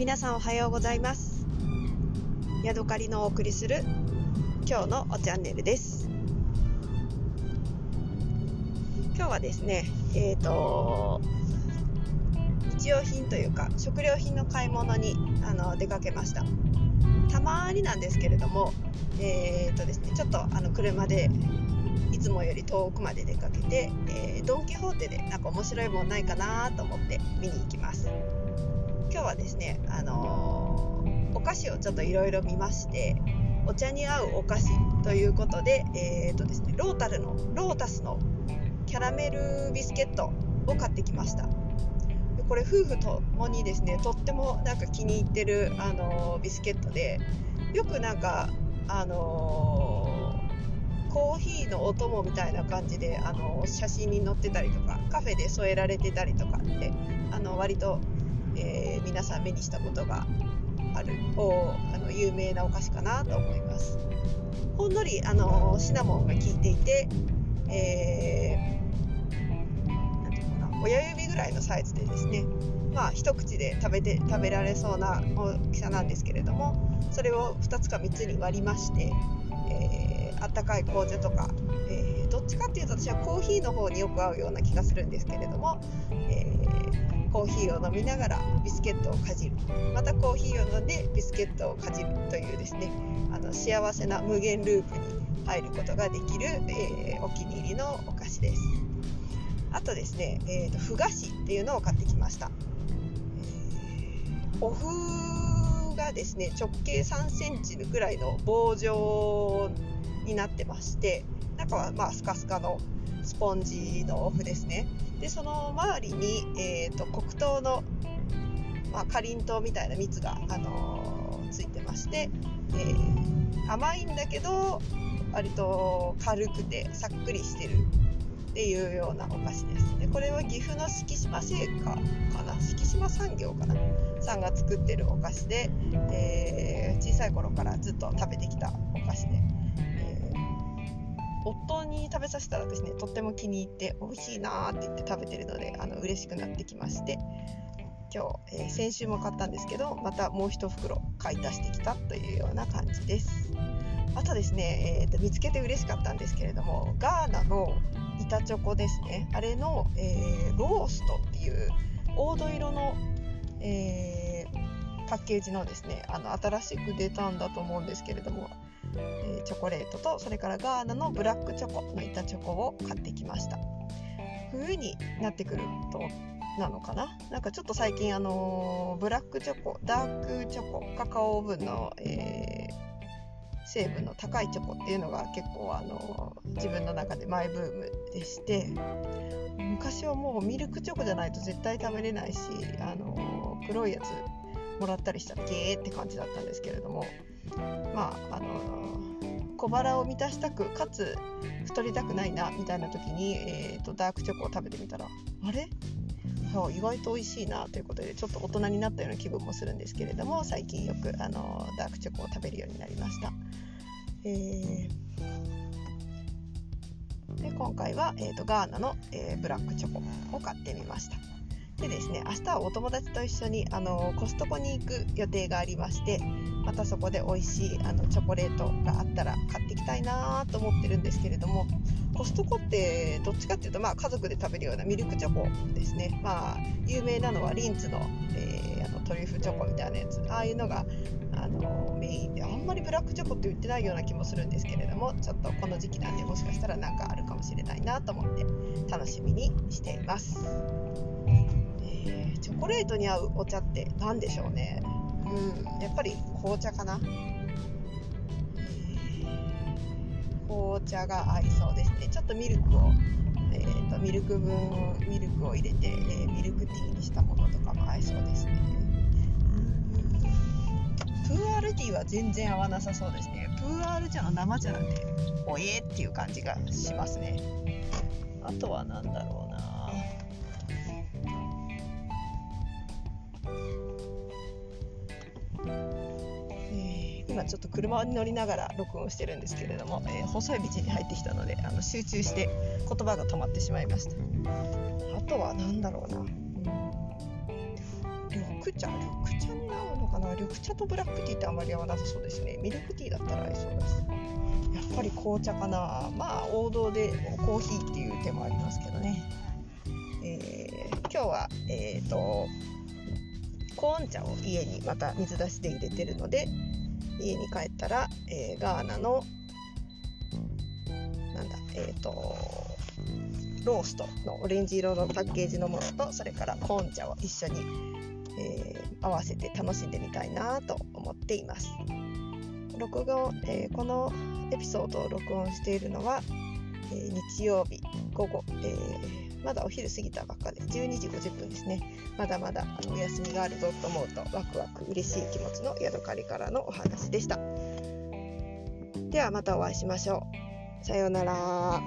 皆さんおはようございます。ヤドカリのお送りする今日のおチャンネルです。今日はですねえっ、ー、と日用品というか食料品の買い物にあの出かけました。たまになんですけれどもえっ、ー、とですねちょっとあの車でいつもより遠くまで出かけて、えー、ドン・キホーテでなんか面白いもんないかなと思って見に行きます。今日はですね、あのー、お菓子をちょっといろいろ見ましてお茶に合うお菓子ということで,、えーとですね、ロータルのロータスのキャラメルビスケットを買ってきました。これ夫婦ともにですねとってもなんか気に入ってる、あのー、ビスケットでよくなんかあのーコーヒーのお供みたいな感じであの写真に載ってたりとかカフェで添えられてたりとかってあの割と、えー、皆さん目にしたことがあるおあの有名なお菓子かなと思います。ほんのりあのシナモンが効いていて、えー、ていうかな親指ぐらいのサイズでですねまあ一口で食べて食べられそうな大きさなんですけれどもそれを2つか3つに割りまして、えーあったかい紅茶とか、えー、どっちかっていうと私はコーヒーの方によく合うような気がするんですけれども、えー、コーヒーを飲みながらビスケットをかじる。またコーヒーを飲んでビスケットをかじるというですねあの幸せな無限ループに入ることができる、えー、お気に入りのお菓子です。あとですね、えーと、ふ菓子っていうのを買ってきました、えー、お麩がですね直径3センチぐらいの棒状になってまして中はまあスカスカのスポンジのお麩ですね。でその周りに、えーと、黒糖の、まあ、かりんとうみたいな蜜が、あのー、ついてまして、えー、甘いんだけど割と軽くてさっくりしてるっていうようなお菓子です。でこれは岐阜の敷島製菓かな？敷島産業かな？さんが作ってるお菓子で、えー、小さい頃からずっと食べてきたお菓子で。夫に食べさせたらですねとっても気に入って美味しいなって言って食べてるのであの嬉しくなってきまして。今日、えー、先週も買ったんですけどまたもう1袋買い足してきたというような感じです。あとですね、えーと、見つけて嬉しかったんですけれどもガーナの板チョコですね。あれの、えー、ローストっていう黄土色の、えー、パッケージのですねあの新しく出たんだと思うんですけれどもえ、チョコレートとそれからガーナのブラックチョコの板チョコを買ってきました。冬になってくるとなのかな？なんかちょっと最近あの、ブラックチョコダークチョコカカオ分の、えー、成分の高いチョコっていうのが結構あの、自分の中でマイブームでして昔はもうミルクチョコじゃないと絶対食べれないし、あの黒いやつもらったりしたらゲーって感じだったんですけれどもまああの小腹を満たしたくかつ太りたくないなみたいな時に、えーと、ダークチョコを食べてみたらあれ？意外と美味しいなということでちょっと大人になったような気分もするんですけれども最近よくあのダークチョコを食べるようになりました。えー、で今回は、えーと、ガーナの、えー、ブラックチョコを買ってみました。でですね明日はお友達と一緒にあのコストコに行く予定がありましてまたそこで美味しいあのチョコレートがあったら買っていきたいなと思ってるんですけれどもコストコってどっちかっていうと、まあ、家族で食べるようなミルクチョコですね、まあ、有名なのはリンツの,、えー、あのトリュフチョコみたいなやつああいうのがあのメインであんまりブラックチョコって売ってないような気もするんですけれどもちょっとこの時期なんでもしかしたら何かあるかもしれないなと思って楽しみにしています。チョコレートに合うお茶って何でしょうね。うんやっぱり紅茶かな。紅茶が合いそうですね。ちょっとミルクを、えーと、ミルク分ミルクを入れて、えー、ミルクティーにしたものとかも合いそうですね。プーアールティーは全然合わなさそうですね。プーアール茶の生茶なんておえっていう感じがしますね。あとは何だろうな。今ちょっと車に乗りながら録音してるんですけれども、えー、細い道に入ってきたのであの集中して言葉が止まってしまいました。あとは何だろうな、うん、緑茶？緑茶に合うな？緑茶とブラックティーってあまり合わなさそうですね。ミルクティーだったら合いそうです。やっぱり紅茶かな。まあ王道でコーヒーっていう手もありますけどね、えー、今日はえっ、ー、とコーン茶を家にまた水出しで入れてるので家に帰ったら、えー、ガーナのなんだえっ、ー、とローストのオレンジ色のパッケージのものとそれからコーン茶を一緒に、えー、合わせて楽しんでみたいなと思っています。録音、えー、このエピソードを録音しているのは、えー、日曜日午後、えまだお昼過ぎたばっかで12時50分ですね。まだまだお休みがあるぞと思うとワクワク嬉しい気持ちのヤドカリからのお話でした。ではまたお会いしましょう。さようなら。